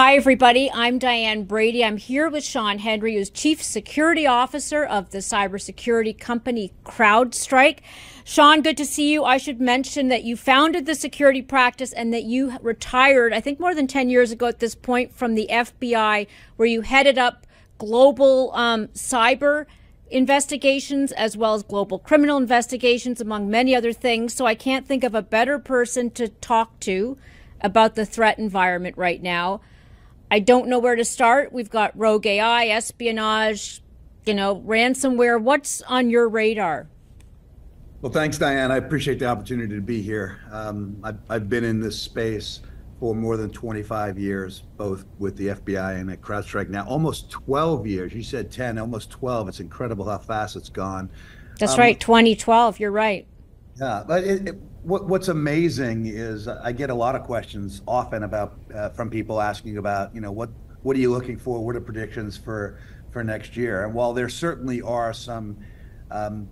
Hi, everybody. I'm Diane Brady. I'm here with Shawn Henry, who's Chief Security Officer of the cybersecurity company CrowdStrike. Shawn, good to see you. I should mention that you founded the security practice and that you retired, I think more than 10 years ago at this point, from the FBI, where you headed up global um, cyber investigations as well as global criminal investigations, among many other things. So I can't think of a better person to talk to about the threat environment right now. I don't know where to start. We've got rogue AI, espionage, you know, ransomware. What's on your radar? Well, thanks, Diane. I appreciate the opportunity to be here. Um, I've, I've, been in this space for more than 25 years, both with the FBI and at CrowdStrike now, almost 12 years. You said 10, almost 12. It's incredible how fast it's gone. That's um, right, 2012. You're right. Yeah, but it, it, what, what's amazing is I get a lot of questions often about uh, from people asking about, you know, what what are you looking for? What are predictions for for next year? And while there certainly are some um,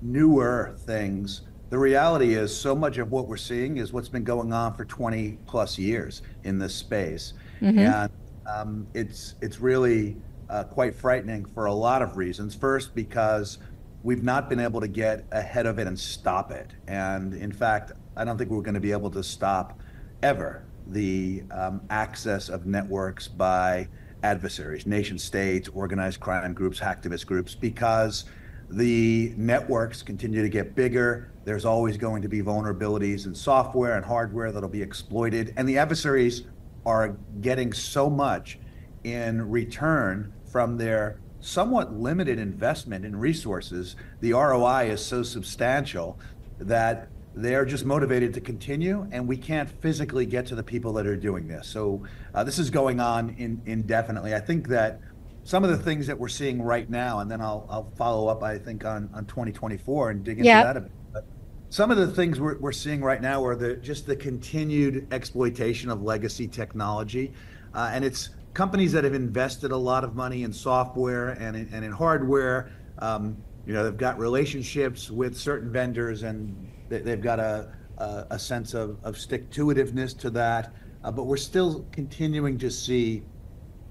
newer things, the reality is so much of what we're seeing is what's been going on for 20 plus years in this space, mm-hmm. and um, it's it's really uh, quite frightening for a lot of reasons. First, because we've not been able to get ahead of it and stop it. And in fact, I don't think we're going to be able to stop ever the um, access of networks by adversaries, nation states, organized crime groups, hacktivist groups, because the networks continue to get bigger. There's always going to be vulnerabilities in software and hardware that'll be exploited. And the adversaries are getting so much in return from their somewhat limited investment in resources, the ROI is so substantial that they're just motivated to continue, and we can't physically get to the people that are doing this. So uh, this is going on in, indefinitely. I think that some of the things that we're seeing right now, and then I'll, I'll follow up, I think, on, on 2024 and dig into yep. that a bit. But some of the things we're, we're seeing right now are the just the continued exploitation of legacy technology, uh, and it's companies that have invested a lot of money in software and in, and in hardware, um, you know, they've got relationships with certain vendors and they've got a, a, a sense of, of stick-to-itiveness to that. Uh, but we're still continuing to see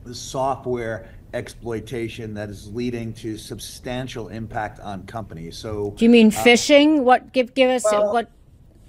the software exploitation that is leading to substantial impact on companies. So, do you mean uh, phishing? What give give us well, what?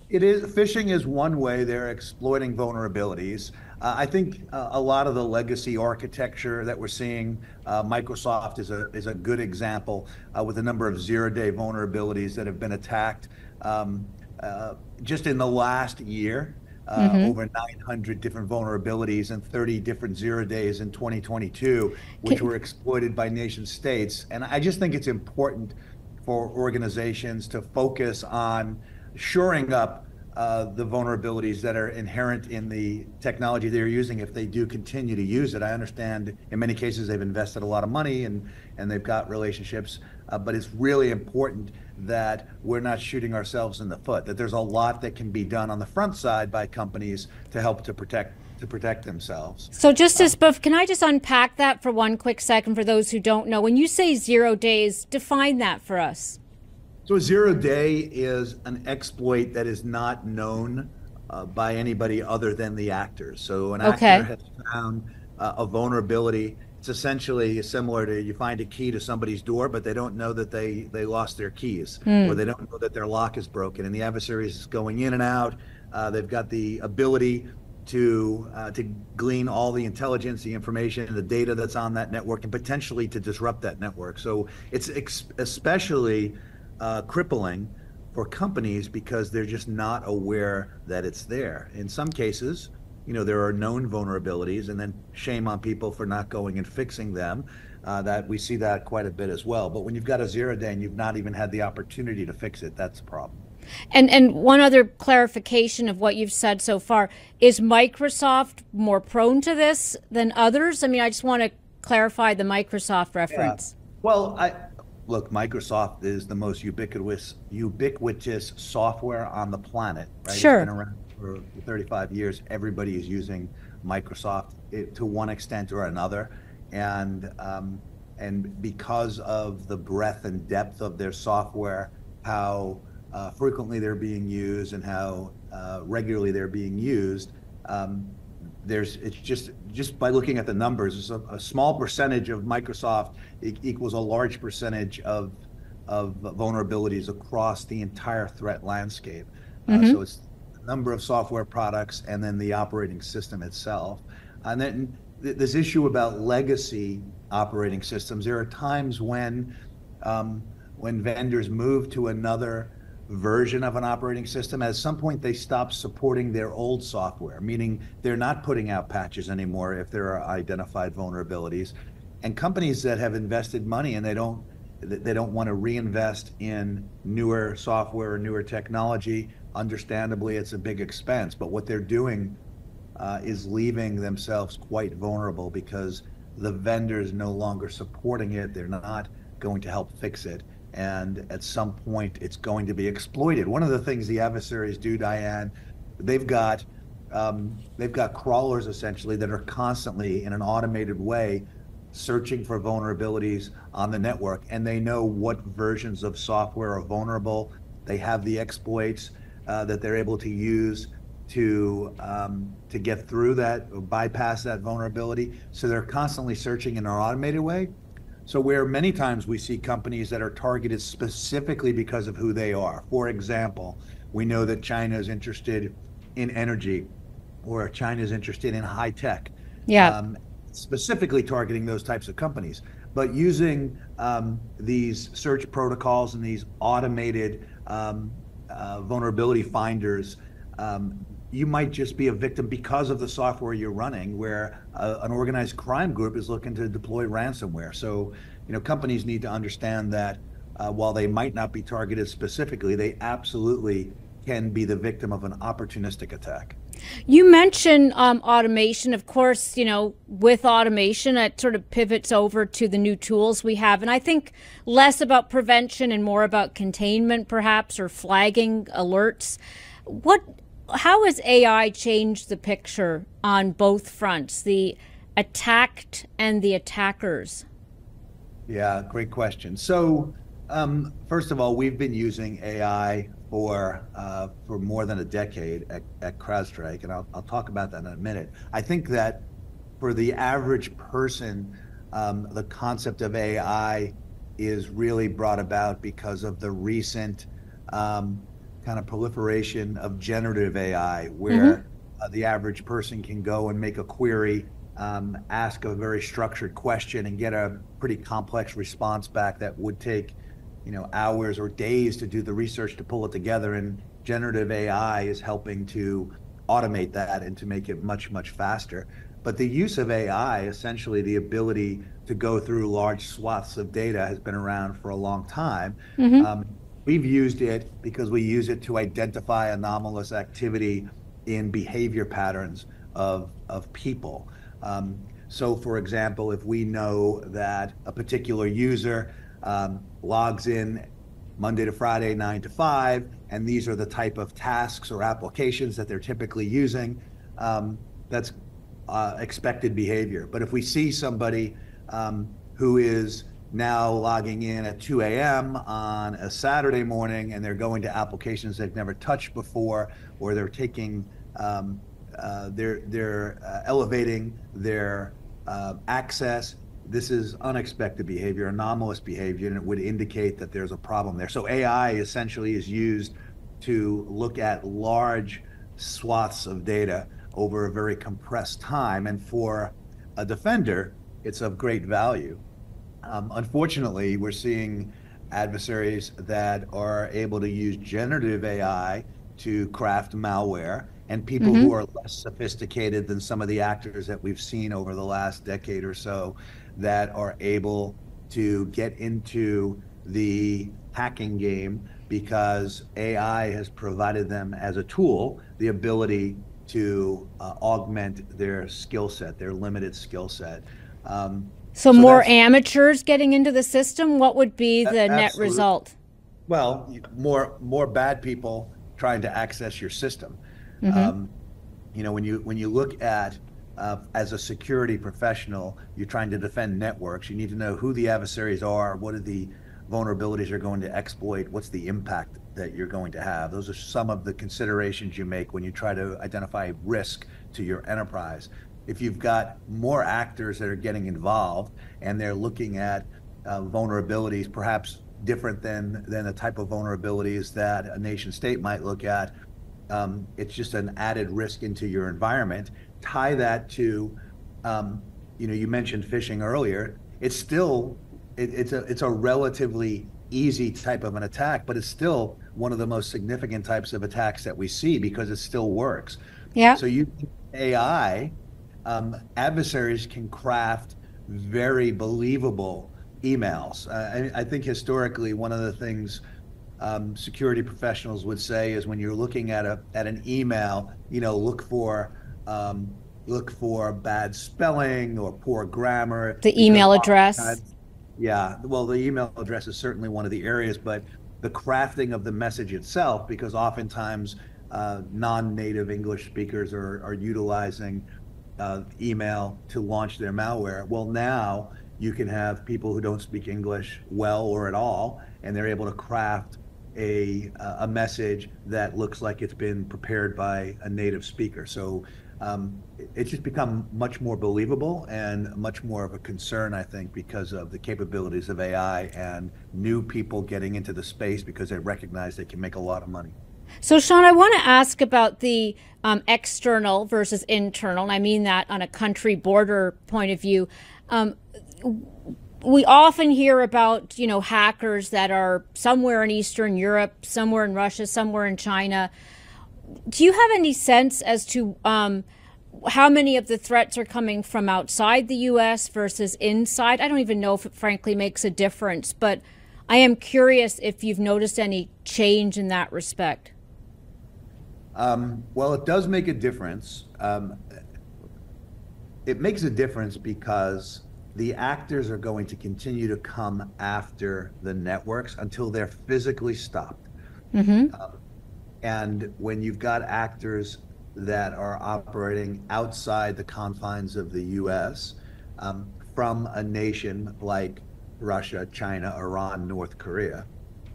It is phishing is one way they're exploiting vulnerabilities. Uh, I think uh, a lot of the legacy architecture that we're seeing, uh, Microsoft is a is a good example uh, with a number of zero-day vulnerabilities that have been attacked. Um, uh, just in the last year, uh, mm-hmm. over 900 different vulnerabilities and 30 different zero days in 2022, which Can... were exploited by nation states. And I just think it's important for organizations to focus on shoring up uh, the vulnerabilities that are inherent in the technology they're using if they do continue to use it. I understand in many cases they've invested a lot of money and, and they've got relationships, uh, but it's really important that we're not shooting ourselves in the foot, that there's a lot that can be done on the front side by companies to help to protect to protect themselves. So just as um, can I just unpack that for one quick second for those who don't know? When you say zero days, define that for us. So a zero day is an exploit that is not known uh, by anybody other than the actors. So an okay. actor has found uh, a vulnerability. It's essentially similar to you find a key to somebody's door, but they don't know that they they lost their keys mm. or they don't know that their lock is broken. And the adversary is going in and out. Uh, they've got the ability to uh, to glean all the intelligence, the information, the data that's on that network, and potentially to disrupt that network. So it's ex- especially uh, crippling for companies because they're just not aware that it's there. In some cases, you know, there are known vulnerabilities, and then shame on people for not going and fixing them. Uh, that we see that quite a bit as well. But when you've got a zero day and you've not even had the opportunity to fix it, that's a problem. And and one other clarification of what you've said so far is Microsoft more prone to this than others? I mean, I just want to clarify the Microsoft reference. Yeah. Well, I look, Microsoft is the most ubiquitous ubiquitous software on the planet. Right? Sure. It's been around for 35 years. Everybody is using Microsoft it, to one extent or another, and um, and because of the breadth and depth of their software, how uh, frequently they're being used and how uh, regularly they're being used. Um, there's it's just just by looking at the numbers, a, a, small percentage of Microsoft equals a large percentage of of vulnerabilities across the entire threat landscape. Uh, mm-hmm. Uh, so it's the number of software products and then the operating system itself. And then th- this issue about legacy operating systems, there are times when um, when vendors move to another version of an operating system, at some point they stop supporting their old software, meaning they're not putting out patches anymore if there are identified vulnerabilities. And companies that have invested money and they don't they don't want to reinvest in newer software or newer technology. Understandably, it's a big expense, but what they're doing uh, is leaving themselves quite vulnerable because the vendors no longer supporting it. They're not going to help fix it and at some point it's going to be exploited. One of the things the adversaries do, Diane, they've got um, they've got crawlers essentially that are constantly in an automated way searching for vulnerabilities on the network, and they know what versions of software are vulnerable. They have the exploits uh, that they're able to use to um, to get through that, or bypass that vulnerability. So they're constantly searching in an automated way. So where many times we see companies that are targeted specifically because of who they are. For example, we know that China is interested in energy or China is interested in high tech. Yeah. Um, specifically targeting those types of companies. But using um, these search protocols and these automated um, uh, vulnerability finders um, you might just be a victim because of the software you're running, where uh, an organized crime group is looking to deploy ransomware. So, you know, companies need to understand that uh, while they might not be targeted specifically, they absolutely can be the victim of an opportunistic attack. You mentioned um, automation. Of course, you know, with automation, it sort of pivots over to the new tools we have. And I think less about prevention and more about containment, perhaps, or flagging alerts. What how has AI changed the picture on both fronts, the attacked and the attackers? Yeah, great question. So, um, first of all, we've been using AI for uh, for more than a decade at, at CrowdStrike, and I'll, I'll talk about that in a minute. I think that for the average person, um, the concept of AI is really brought about because of the recent um, kind of proliferation of generative AI, where mm-hmm. uh, the average person can go and make a query, um, ask a very structured question, and get a pretty complex response back that would take, you know, hours or days to do the research to pull it together. And generative AI is helping to automate that and to make it much much faster. But the use of AI, essentially the ability to go through large swaths of data, has been around for a long time. Mm-hmm. Um, We've used it because we use it to identify anomalous activity in behavior patterns of, of people. Um, so, for example, if we know that a particular user um, logs in Monday to Friday, nine to five, and these are the type of tasks or applications that they're typically using, um, that's uh, expected behavior. But if we see somebody um, who is now logging in at 2 a.m. on a Saturday morning and they're going to applications they've never touched before, or they're taking, um, uh, they're, they're uh, elevating their uh, access. This is unexpected behavior, anomalous behavior, and it would indicate that there's a problem there. So AI essentially is used to look at large swaths of data over a very compressed time. And for a defender, it's of great value. Um, unfortunately, we're seeing adversaries that are able to use generative AI to craft malware and people mm-hmm. who are less sophisticated than some of the actors that we've seen over the last decade or so that are able to get into the hacking game because AI has provided them as a tool the ability to uh, augment their skill set, their limited skill set. Um, so, so more amateurs getting into the system. What would be the absolutely. net result? Well, more more bad people trying to access your system. Mm-hmm. Um, you know, when you when you look at uh, as a security professional, you're trying to defend networks. You need to know who the adversaries are, what are the vulnerabilities you're going to exploit, what's the impact that you're going to have. Those are some of the considerations you make when you try to identify risk to your enterprise. If you've got more actors that are getting involved and they're looking at uh, vulnerabilities, perhaps different than than the type of vulnerabilities that a nation state might look at, um, it's just an added risk into your environment. Tie that to, um, you know, you mentioned phishing earlier. It's still it, it's a it's a relatively easy type of an attack, but it's still one of the most significant types of attacks that we see because it still works. Yeah. So you AI um, adversaries can craft very believable emails. Uh, I, I, think historically, one of the things um, security professionals would say is when you're looking at a at an email, you know, look for um, look for bad spelling or poor grammar. The email address. Yeah, well, the email address is certainly one of the areas, but the crafting of the message itself, because oftentimes uh, non-native English speakers are, are utilizing uh, email to launch their malware. Well, now you can have people who don't speak English well or at all, and they're able to craft a a message that looks like it's been prepared by a native speaker. So um, it's just become much more believable and much more of a concern, I think, because of the capabilities of AI and new people getting into the space because they recognize they can make a lot of money. So, Shawn, I want to ask about the um, external versus internal, and I mean that on a country border point of view. Um, we often hear about, you know, hackers that are somewhere in Eastern Europe, somewhere in Russia, somewhere in China. Do you have any sense as to um, how many of the threats are coming from outside the U.S. versus inside? I don't even know if it frankly makes a difference, but I am curious if you've noticed any change in that respect. Um, well, it does make a difference. Um, it makes a difference because the actors are going to continue to come after the networks until they're physically stopped. Mm-hmm. Uh, and when you've got actors that are operating outside the confines of the U.S. Um, from a nation like Russia, China, Iran, North Korea,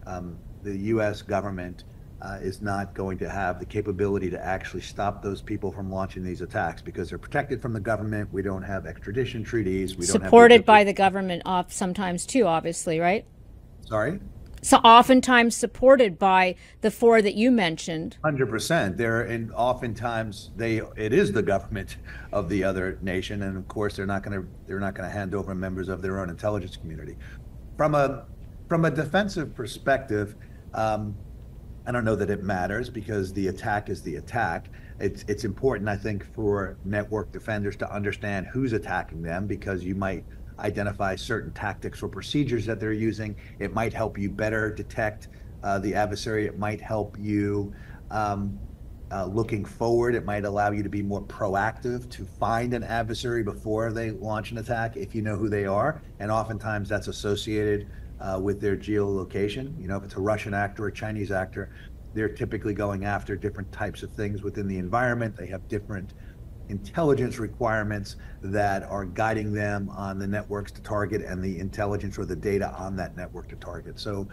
um, the U.S. government uh, is not going to have the capability to actually stop those people from launching these attacks because they're protected from the government. We don't have extradition treaties. We don't have supported by the government off sometimes too, obviously, right? Sorry. So oftentimes supported by the four that you mentioned. Hundred percent. They're and oftentimes they it is the government of the other nation, and of course they're not going to they're not going to hand over members of their own intelligence community. From a from a defensive perspective. Um, I don't know that it matters because the attack is the attack. It's it's important, I think, for network defenders to understand who's attacking them because you might identify certain tactics or procedures that they're using. It might help you better detect uh, the adversary. It might help you um, uh, looking forward. It might allow you to be more proactive to find an adversary before they launch an attack if you know who they are. And oftentimes that's associated uh, with their geolocation. You know, if it's a Russian actor or a Chinese actor, they're typically going after different types of things within the environment. They have different intelligence requirements that are guiding them on the networks to target and the intelligence or the data on that network to target. So,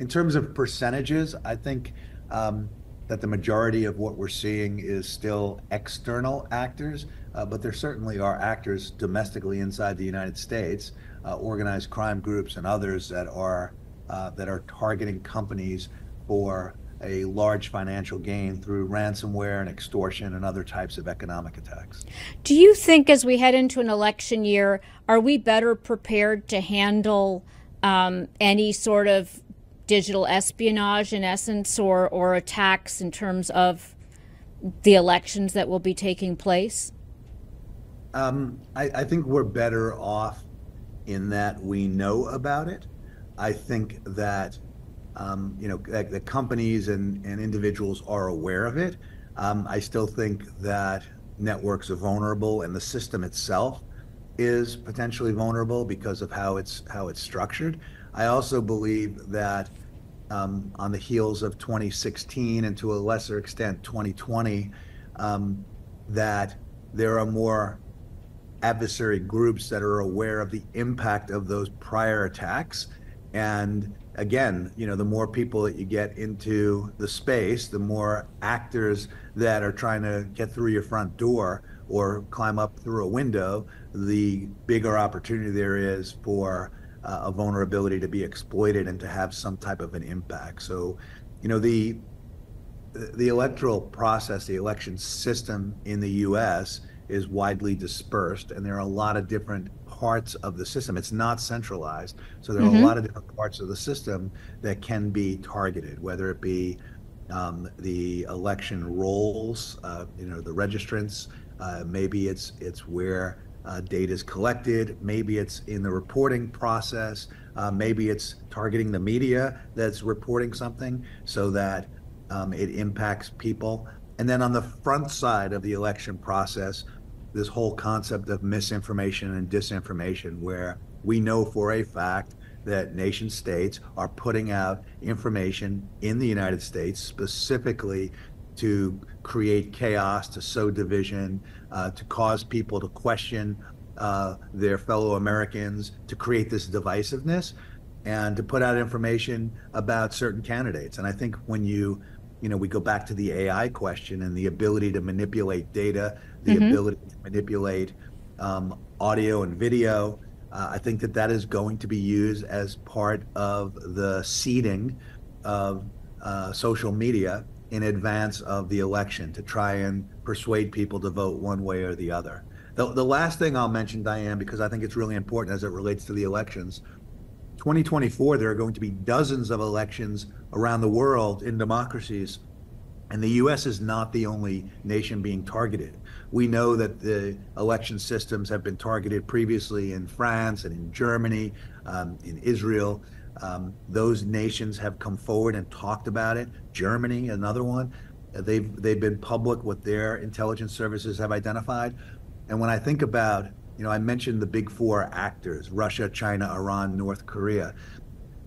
in terms of percentages, I think um, that the majority of what we're seeing is still external actors, uh, but there certainly are actors domestically inside the United States uh, organized crime groups and others that are uh, that are targeting companies for a large financial gain through ransomware and extortion and other types of economic attacks. Do you think, as we head into an election year, are we better prepared to handle um, any sort of digital espionage, in essence, or or attacks in terms of the elections that will be taking place? Um, I, I think we're better off in that we know about it. I think that um, you know that the companies and, and individuals are aware of it. Um, I still think that networks are vulnerable, and the system itself is potentially vulnerable because of how it's how it's structured. I also believe that um, on the heels of 2016 and to a lesser extent 2020, um, that there are more adversary groups that are aware of the impact of those prior attacks and again, you know, the more people that you get into the space, the more actors that are trying to get through your front door or climb up through a window, the bigger opportunity there is for uh, a vulnerability to be exploited and to have some type of an impact. So, you know, the the electoral process, the election system in the U.S. is widely dispersed, and there are a lot of different parts of the system. It's not centralized, so there are mm-hmm. a lot of different parts of the system that can be targeted, whether it be um, the election rolls, uh, you know, the registrants. Uh, maybe it's it's where uh, data is collected. Maybe it's in the reporting process. Uh, maybe it's targeting the media that's reporting something so that um, it impacts people. And then on the front side of the election process, this whole concept of misinformation and disinformation, where we know for a fact that nation states are putting out information in the United States specifically to create chaos, to sow division, uh, to cause people to question uh, their fellow Americans, to create this divisiveness, and to put out information about certain candidates. And I think when you you know, we go back to the AI question and the ability to manipulate data, the mm-hmm. ability to manipulate um, audio and video. Uh, I think that that is going to be used as part of the seeding of uh, social media in advance of the election to try and persuade people to vote one way or the other. The, the last thing I'll mention, Diane, because I think it's really important as it relates to the elections, 2024, there are going to be dozens of elections around the world in democracies. And the US is not the only nation being targeted. We know that the election systems have been targeted previously in France and in Germany, um, in Israel. Um, those nations have come forward and talked about it. Germany, another one. They've, they've been public what their intelligence services have identified. And when I think about you know, I mentioned the big four actors Russia, China, Iran, North Korea.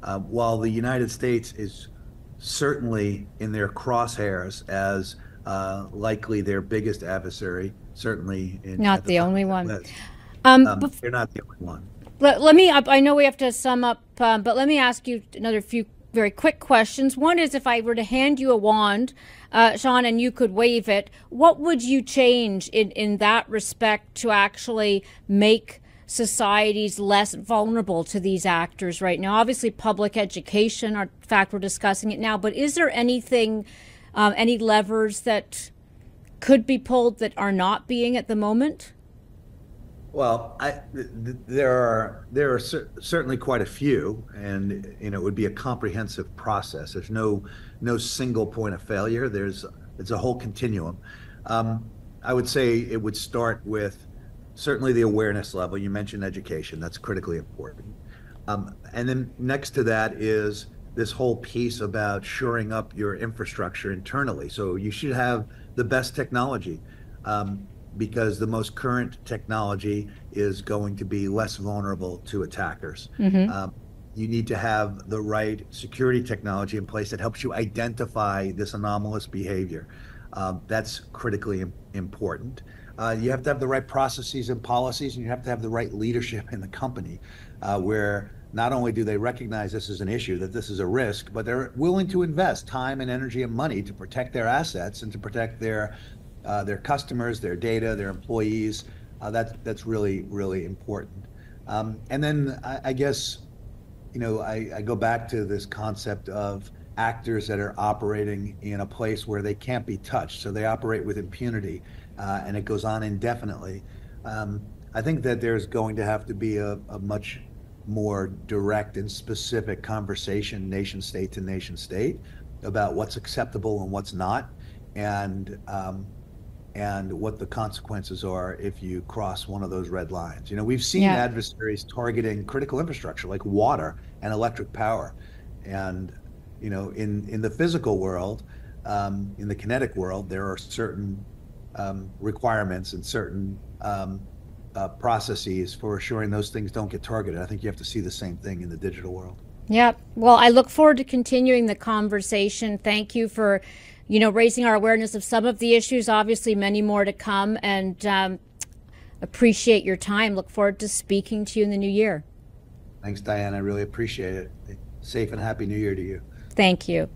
Uh, while the United States is certainly in their crosshairs as uh, likely their biggest adversary, certainly in, not the, the only one. Um, um, they're not the only one. Let, let me. I know we have to sum up, um, but let me ask you another few very quick questions. One is if I were to hand you a wand, uh, Shawn, and you could wave it, what would you change in, in that respect to actually make societies less vulnerable to these actors right now? Obviously, public education, in fact, we're discussing it now, but is there anything, um, any levers that could be pulled that are not being at the moment? Well, I, th- there are there are cer- certainly quite a few, and you know it would be a comprehensive process. There's no no single point of failure. There's it's a whole continuum. Um, I would say it would start with certainly the awareness level. You mentioned education; that's critically important. Um, and then next to that is this whole piece about shoring up your infrastructure internally. So you should have the best technology. Um, because the most current technology is going to be less vulnerable to attackers. Mm-hmm. Um, you need to have the right security technology in place that helps you identify this anomalous behavior. Um, that's critically Im- important. Uh, you have to have the right processes and policies, and you have to have the right leadership in the company uh, where not only do they recognize this as an issue, that this is a risk, but they're willing to invest time and energy and money to protect their assets and to protect their uh, their customers, their data, their employees. Uh, that's that's really really important. Um, and then I, I, guess, you know, I, I, go back to this concept of actors that are operating in a place where they can't be touched, so they operate with impunity, uh, and it goes on indefinitely. Um, I think that there's going to have to be a, a much more direct and specific conversation, nation state to nation state, about what's acceptable and what's not. And um, and what the consequences are if you cross one of those red lines. You know, we've seen yeah. adversaries targeting critical infrastructure like water and electric power. And, you know, in, in the physical world, um, in the kinetic world, there are certain um, requirements and certain um, uh, processes for assuring those things don't get targeted. I think you have to see the same thing in the digital world. Yeah. Well, I look forward to continuing the conversation. Thank you for you know, raising our awareness of some of the issues, obviously many more to come, and um, appreciate your time. Look forward to speaking to you in the new year. Thanks, Diane. I really appreciate it. safe and happy new year to you. Thank you.